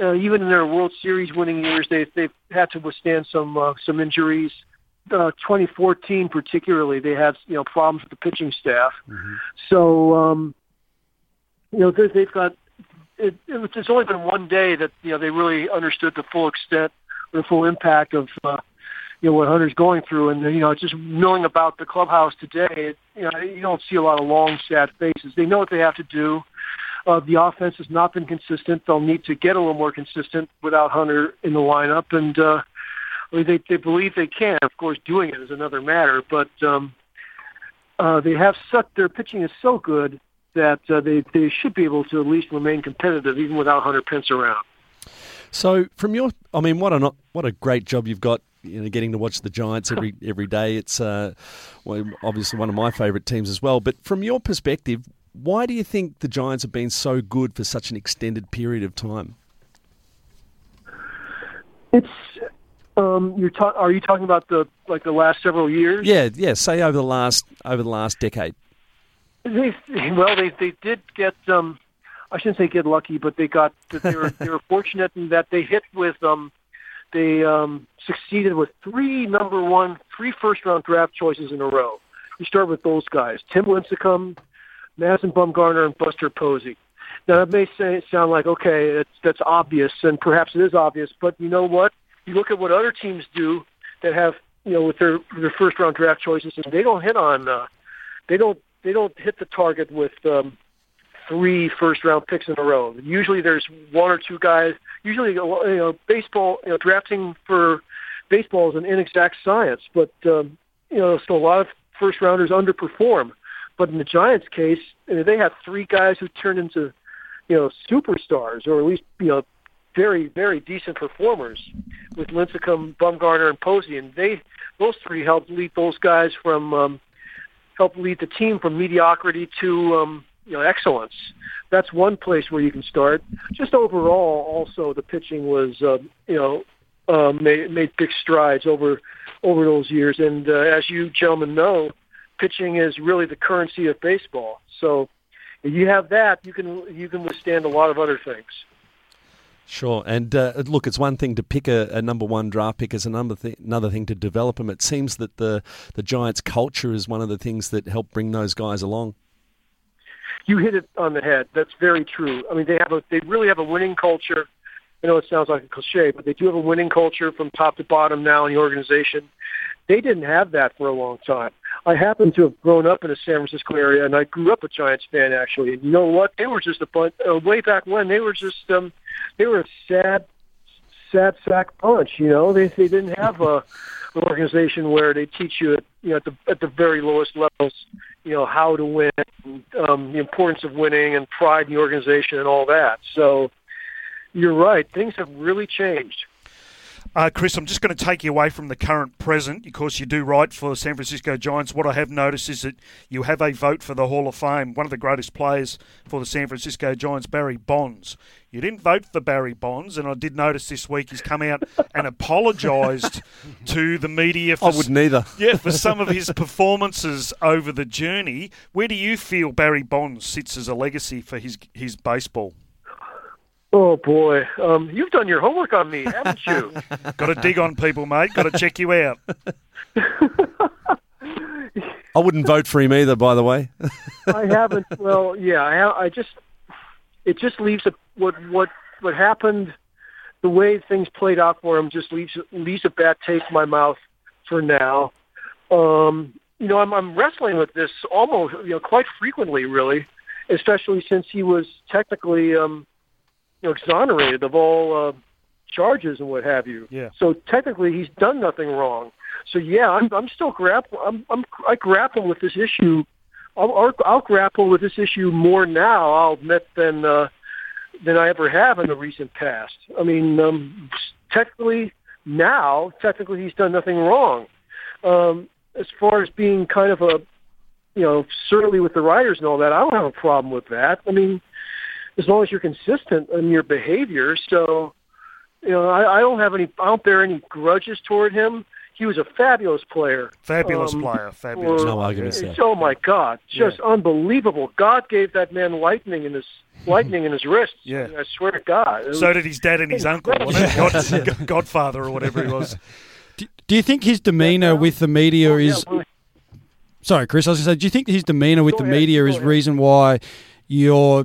Uh, even in their World Series winning years, they've they've had to withstand some uh, some injuries. Uh, 2014, particularly, they had you know problems with the pitching staff. Mm-hmm. So, um, you know, they, they've got. It, it, it's only been one day that you know they really understood the full extent, the full impact of uh, you know what Hunter's going through, and you know just knowing about the clubhouse today, you know you don't see a lot of long, sad faces. They know what they have to do. Uh, the offense has not been consistent. They'll need to get a little more consistent without Hunter in the lineup, and uh, they they believe they can. Of course, doing it is another matter, but um, uh, they have such their pitching is so good that uh, they they should be able to at least remain competitive even without Hunter Pence around. So, from your, I mean, what a what a great job you've got you know, getting to watch the Giants every every day. It's uh, well, obviously one of my favourite teams as well. But from your perspective, why do you think the Giants have been so good for such an extended period of time? It's um, you're ta- are you talking about the like the last several years? Yeah, yeah. Say over the last over the last decade. They, well, they they did get. Um, I shouldn't say get lucky, but they got they were they were fortunate in that they hit with um, they um, succeeded with three number one, three first round draft choices in a row. You start with those guys: Tim Lincecum, Madison Bumgarner, and Buster Posey. Now that may say, sound like okay, that's that's obvious, and perhaps it is obvious. But you know what? You look at what other teams do that have you know with their their first round draft choices, and they don't hit on uh, they don't they don't hit the target with um, three first round picks in a row. Usually there's one or two guys. Usually, you know, baseball, you know, drafting for baseball is an inexact science, but um, you know, so a lot of first rounders underperform. But in the Giants' case, they had three guys who turned into, you know, superstars, or at least you know, very very decent performers with Lincecum, Bumgarner, and Posey, and they those three helped lead those guys from um, helped lead the team from mediocrity to um, you know excellence. That's one place where you can start. Just overall, also the pitching was uh, you know uh, made made big strides over over those years. And uh, as you gentlemen know, pitching is really the currency of baseball. So if you have that, you can you can withstand a lot of other things. Sure, and uh, look, it's one thing to pick a, a number one draft pick; it's another th- another thing to develop them. It seems that the the Giants' culture is one of the things that help bring those guys along you hit it on the head. That's very true. I mean, they have a they really have a winning culture. I know it sounds like a cliche, but they do have a winning culture from top to bottom now in the organization. They didn't have that for a long time. I happen to have grown up in the San Francisco area, and I grew up a Giants fan actually. And you know what? They were just a bunch. Uh, way back when, they were just um, they were a sad, sad sack bunch. You know, they they didn't have a an organization where they teach you, at, you know, at the at the very lowest levels, you know, how to win, um, the importance of winning, and pride in the organization, and all that. So, you're right. Things have really changed. Uh, Chris, I'm just going to take you away from the current present because you do write for San Francisco Giants. What I have noticed is that you have a vote for the Hall of Fame, one of the greatest players for the San Francisco Giants, Barry Bonds. You didn't vote for Barry Bonds, and I did notice this week he's come out and apologised to the media. For, I wouldn't either. yeah, for some of his performances over the journey. Where do you feel Barry Bonds sits as a legacy for his his baseball? Oh boy, um, you've done your homework on me, haven't you? Got to dig on people, mate. Got to check you out. I wouldn't vote for him either, by the way. I haven't. Well, yeah, I, have, I just it just leaves a, what what what happened. The way things played out for him just leaves leaves a bad taste in my mouth for now. Um, you know, I'm I'm wrestling with this almost you know quite frequently, really, especially since he was technically um, you know exonerated of all uh, charges and what have you. Yeah. So technically, he's done nothing wrong. So yeah, I'm I'm still grappling. I'm, I'm I grapple with this issue. I'll, I'll, I'll grapple with this issue more now. I'll admit than uh, than I ever have in the recent past. I mean, um, technically now, technically he's done nothing wrong. Um, as far as being kind of a, you know, certainly with the writers and all that, I don't have a problem with that. I mean, as long as you're consistent in your behavior. So, you know, I, I don't have any, I don't bear any grudges toward him. He was a fabulous player. Fabulous Um, player. Fabulous. or- No argument there. Oh my God, just unbelievable! God gave that man lightning in his lightning in his wrists. Yeah. I, swear to God. So was- did his dad and his uncle, wasn't it? God, Godfather or whatever he was. Do, do you think his demeanour with the media Oh, is? well, Sorry, Chris. I was going to say, do you think his demeanour with Go the ahead, media go is ahead. reason why your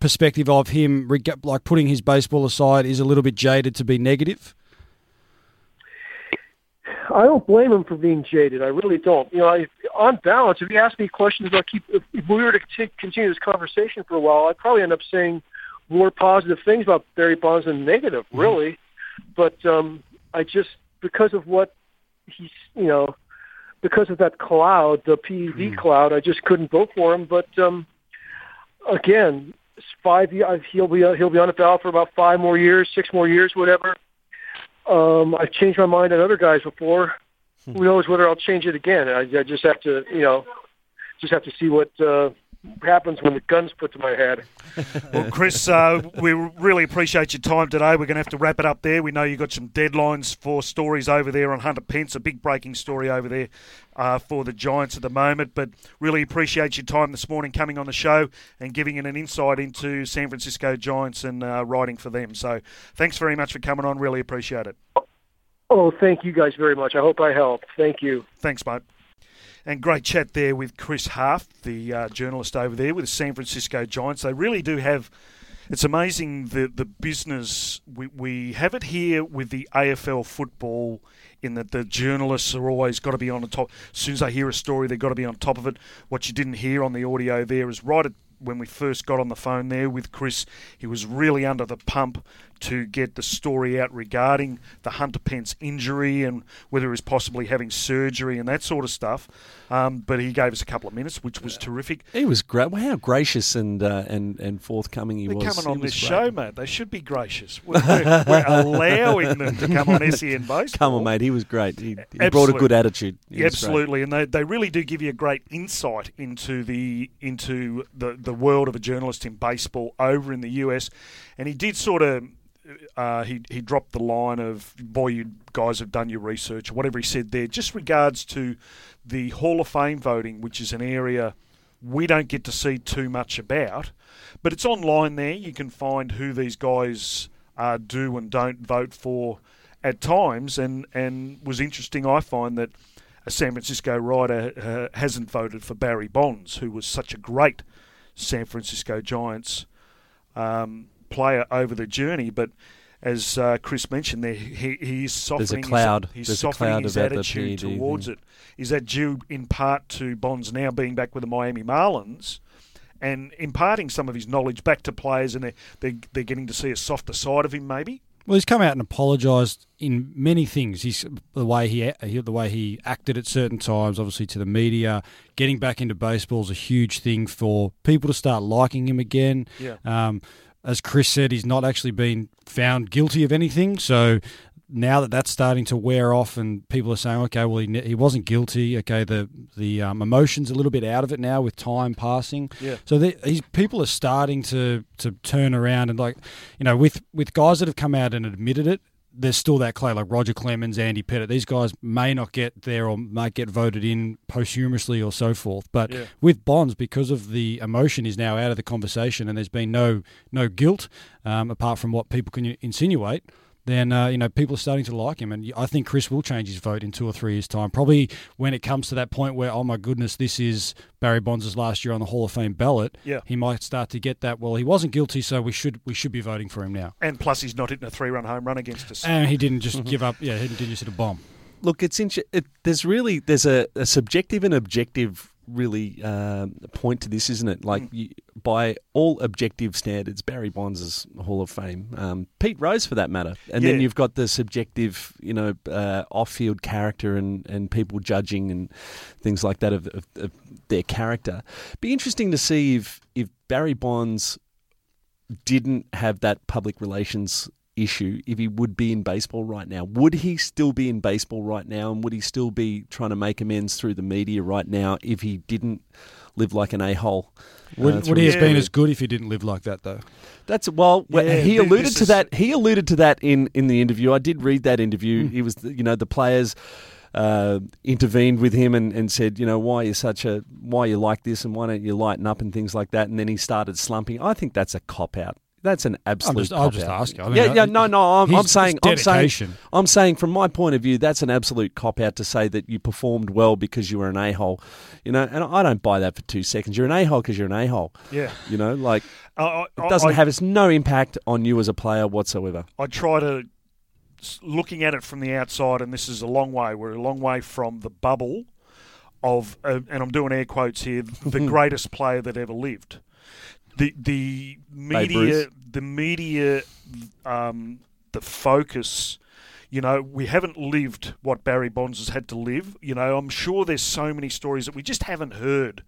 perspective of him, like putting his baseball aside, is a little bit jaded to be negative? I don't blame him for being jaded. I really don't. You know, I, on balance, if you ask me questions about keep, if, we were to conti- continue this conversation for a while, I'd probably end up saying more positive things about Barry Bonds than negative, really. But um, I just because of what he's, you know, because of that cloud, the PED cloud, I just couldn't vote for him. But um, again, five years. He'll be he'll be on the ballot for about five more years, six more years, whatever. Um, I've changed my mind on other guys before. Who knows whether I'll change it again? I, I just have to, you know, just have to see what uh, happens when the gun's put to my head. Well, Chris, uh, we really appreciate your time today. We're going to have to wrap it up there. We know you've got some deadlines for stories over there on Hunter Pence, a big breaking story over there uh, for the Giants at the moment. But really appreciate your time this morning coming on the show and giving it an insight into San Francisco Giants and uh, writing for them. So thanks very much for coming on. Really appreciate it. Oh, thank you guys very much. I hope I helped. Thank you. Thanks, mate. And great chat there with Chris Haft, the uh, journalist over there with the San Francisco Giants. They really do have. It's amazing the the business we, we have it here with the AFL football in that the journalists are always got to be on the top. As soon as they hear a story, they've got to be on top of it. What you didn't hear on the audio there is right at when we first got on the phone there with Chris, he was really under the pump to get the story out regarding the Hunter Pence injury and whether he was possibly having surgery and that sort of stuff. Um, but he gave us a couple of minutes, which was terrific. He was great. Well, how gracious and uh, and and forthcoming he They're was. coming on was this great. show, mate. They should be gracious. We're, we're, we're allowing them to come on SEN Baseball. Come on, mate. He was great. He, he brought a good attitude. He. Absolutely, and they, they really do give you a great insight into the into the, the world of a journalist in baseball over in the US. And he did sort of uh, he he dropped the line of boy, you guys have done your research, or whatever he said there. Just regards to the Hall of Fame voting, which is an area we don't get to see too much about, but it's online there. You can find who these guys uh, do and don't vote for at times, and and was interesting. I find that a San Francisco writer uh, hasn't voted for Barry Bonds, who was such a great San Francisco Giants um, player over the journey, but. As uh, Chris mentioned, there he, he's softening. cloud. His, he's There's a softening cloud his about the attitude PED towards thing. it. Is that due in part to Bonds now being back with the Miami Marlins and imparting some of his knowledge back to players, and they're, they're, they're getting to see a softer side of him, maybe? Well, he's come out and apologised in many things. He's the way he, he the way he acted at certain times, obviously to the media. Getting back into baseball is a huge thing for people to start liking him again. Yeah. Um, as Chris said, he's not actually been found guilty of anything, so now that that's starting to wear off, and people are saying, okay, well, he, he wasn't guilty. Okay, the the um, emotions a little bit out of it now with time passing. Yeah. So the, these people are starting to to turn around and like, you know, with with guys that have come out and admitted it. There's still that clay like Roger Clemens, Andy Pettitte. These guys may not get there or might get voted in posthumously or so forth. But Yeah. with Bonds, because of the emotion is now out of the conversation and there's been no no guilt um, apart from what people can insinuate, then uh, you know people are starting to like him, and I think Chris will change his vote in two or three years' time. Probably when it comes to that point where oh my goodness, this is Barry Bonds' last year on the Hall of Fame ballot. Yeah. he might start to get that. Well, he wasn't guilty, so we should we should be voting for him now. And plus, he's not hitting a three-run home run against us. And he didn't just give up. Yeah, he didn't just hit a bomb. Look, it's inter- it, there's really there's a, a subjective and objective really um, point to this, isn't it? Like you, by all objective standards, Barry Bonds is Hall of Fame. Um, Pete Rose, for that matter, and then you've got the subjective, you know, uh, off-field character and, and people judging and things like that of, of, of their character. Be interesting to see if if Barry Bonds didn't have that public relations issue if he would be in baseball right now. Would he still be in baseball right now and would he still be trying to make amends through the media right now if he didn't live like an a-hole? Would, uh, would he his have been as good if he didn't live like that, though? That's well. well, Yeah, he alluded to is- that. He alluded to that in, in the interview. I did read that interview. He was, you know, the players uh, intervened with him and, and said, you know, why are you such a, why are you like this, and why don't you lighten up and things like that. And then he started slumping. I think that's a cop out. That's an absolute. just- I'm cop just out. asking. I mean, yeah, yeah, no, no. I'm, I'm saying, I'm saying. I'm saying, from my point of view, that's an absolute cop out to say that you performed well because you were an a hole. You know, and I don't buy that for two seconds. You're an a hole because you're an a hole. Yeah. You know, like I- I- it doesn't I- have it's no impact on you as a player whatsoever. I try to looking at it from the outside, and this is a long way. We're a long way from the bubble of, uh, and I'm doing air quotes here, the greatest player that ever lived. The the media, the media, um, the focus. You know, we haven't lived what Barry Bonds has had to live. You know, I'm sure there's so many stories that we just haven't heard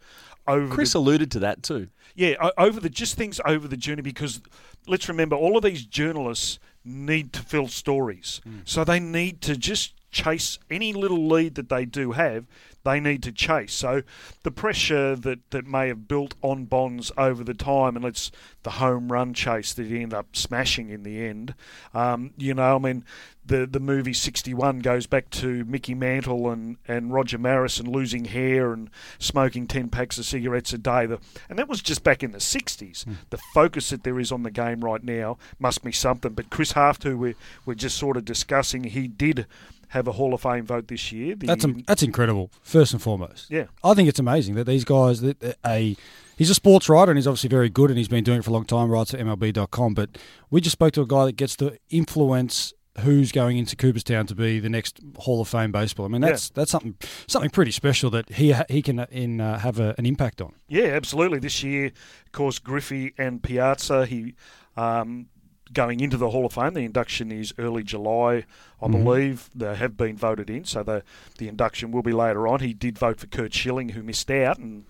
over Chris the alluded to that too. yeah, over the just things over the journey because let's remember all of these journalists need to fill stories, so they need to just chase any little lead that they do have. They need to chase. So the pressure that, that may have built on Bonds over the time, and it's the home run chase that he ended up smashing in the end. Um, you know, I mean, the the movie sixty one goes back to Mickey Mantle and, and Roger Maris and losing hair and smoking ten packs of cigarettes a day. The, and that was just back in the sixties. The focus that there is on the game right now must be something. But Chris Haft, who we're, we're just sort of discussing, he did have a Hall of Fame vote this year. The, That's that's incredible. First and foremost, Yeah. I think it's amazing that these guys. That a he's a sports writer and he's obviously very good and he's been doing it for a long time. Writes at MLB.com, but we just spoke to a guy that gets to influence who's going into Cooperstown to be the next Hall of Fame baseball. I mean, that's that's something something pretty special that he he can uh, in uh, have a, an impact on. Yeah, absolutely. This year, of course, Griffey and Piazza. He um, going into the Hall of Fame. The induction is early July, I Mhm. believe. They have been voted in, so the the induction will be later on. He did vote for Curt Schilling, who missed out and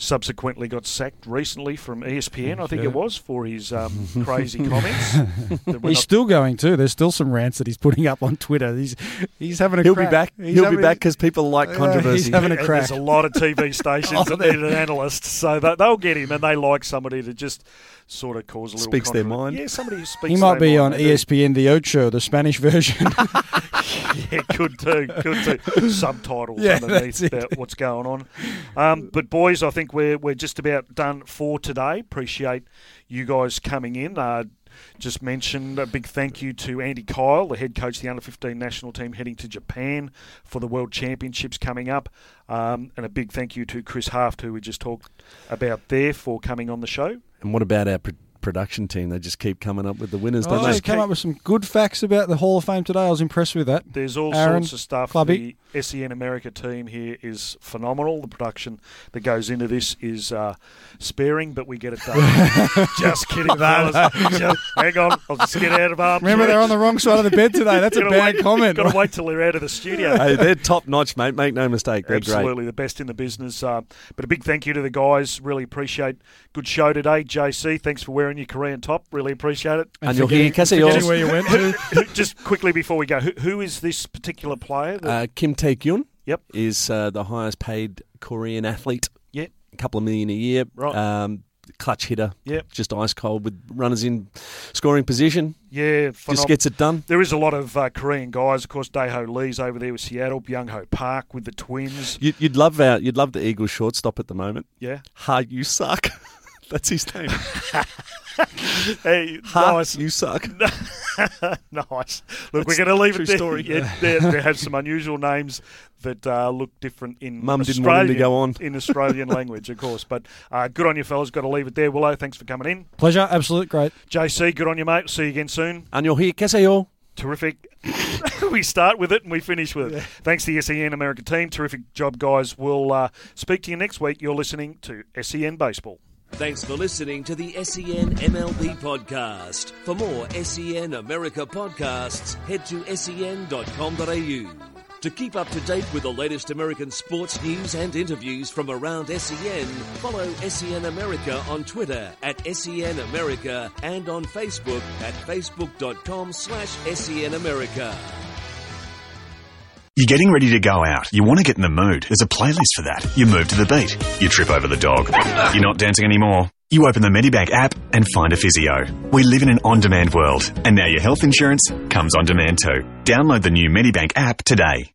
subsequently got sacked recently from ESPN. I think Yeah. it was for his um, crazy comments. He's not- still going too. There's still some rants that he's putting up on Twitter. He's he's having a He'll crack. be back. He's He'll having- be back because people like controversy. he's having a and crack. There's a lot of TV stations Oh, that there- need an analyst, so they'll get him, and they like somebody to just sort of cause a little Speaks their mind. Yeah, somebody who speaks. He might their be mind, on they. ESPN The Ocho, the Spanish version. yeah, could do, could do. Subtitles Yeah, underneath about what's going on. Um, but boys, I think we're we're just about done for today. Appreciate you guys coming in. Uh, just mentioned a big thank you to Andy Kyle, the head coach of the under 15 national team, heading to Japan for the World Championships coming up. Um, and a big thank you to Chris Haft, who we just talked about there, for coming on the show. And what about our pr- production team? They just keep coming up with the winners, Oh, don't they they? came up with some good facts about the Hall of Fame today. I was impressed with that. There's all Aaron, sorts of stuff. Clubby. SEN America team here is phenomenal. The production that goes into this is uh, sparing, but we get it done. just kidding, fellas. Just, hang on, I'll just get out of arms. Remember, they're on the wrong side of the bed today. That's a bad wait, comment. Got to wait till they're out of the studio. hey, they're top notch, mate. Make no mistake. They're great. Absolutely, the best in the business. Uh, but a big thank you to the guys. Really appreciate good show today. JC, thanks for wearing your Korean top. Really appreciate it. And you'll hear Cassie where you went to. Just quickly before we go, who, who is this particular player? that- Uh, Kim Tae Kyun Yep. is uh, the highest paid Korean athlete. Yeah. A couple of million a year. Right. Um, clutch hitter. Yep. Just ice cold with runners in scoring position. yeah, Just gets it done. There is a lot of uh, Korean guys. Of course, Daeho Lee's over there with Seattle. Byung Ho Park with the Twins. You'd, you'd love our, you'd love the Eagles shortstop at the moment. Yeah. Ha, you suck. That's his name. Hey, Ha, nice. you suck. nice. Look, That's we're going to leave true it there. story. Yeah, they, they have some unusual names that uh, look different in Mum didn't Australian, want him to go on. in Australian language, of course. But uh, good on you, fellas. Got to leave it there. Willow, thanks for coming in. Pleasure, absolute great. JC, good on you, mate. See you again soon. And you'll hear Keseo. Terrific. we start with it and we finish with it. Thanks to the SEN America team. Terrific job, guys. We'll uh, speak to you next week. You're listening to SEN Baseball. Thanks for listening to the SEN MLB podcast. For more SEN America podcasts, head to sen.com.au. To keep up to date with the latest American sports news and interviews from around SEN, follow SEN America on Twitter at SEN America and on Facebook at facebook.com slash SEN America. You're getting ready to go out. You want to get in the mood. There's a playlist for that. You move to the beat. You trip over the dog. You're not dancing anymore. You open the Medibank app and find a physio. We live in an on-demand world, and now your health insurance comes on demand too. Download the new Medibank app today.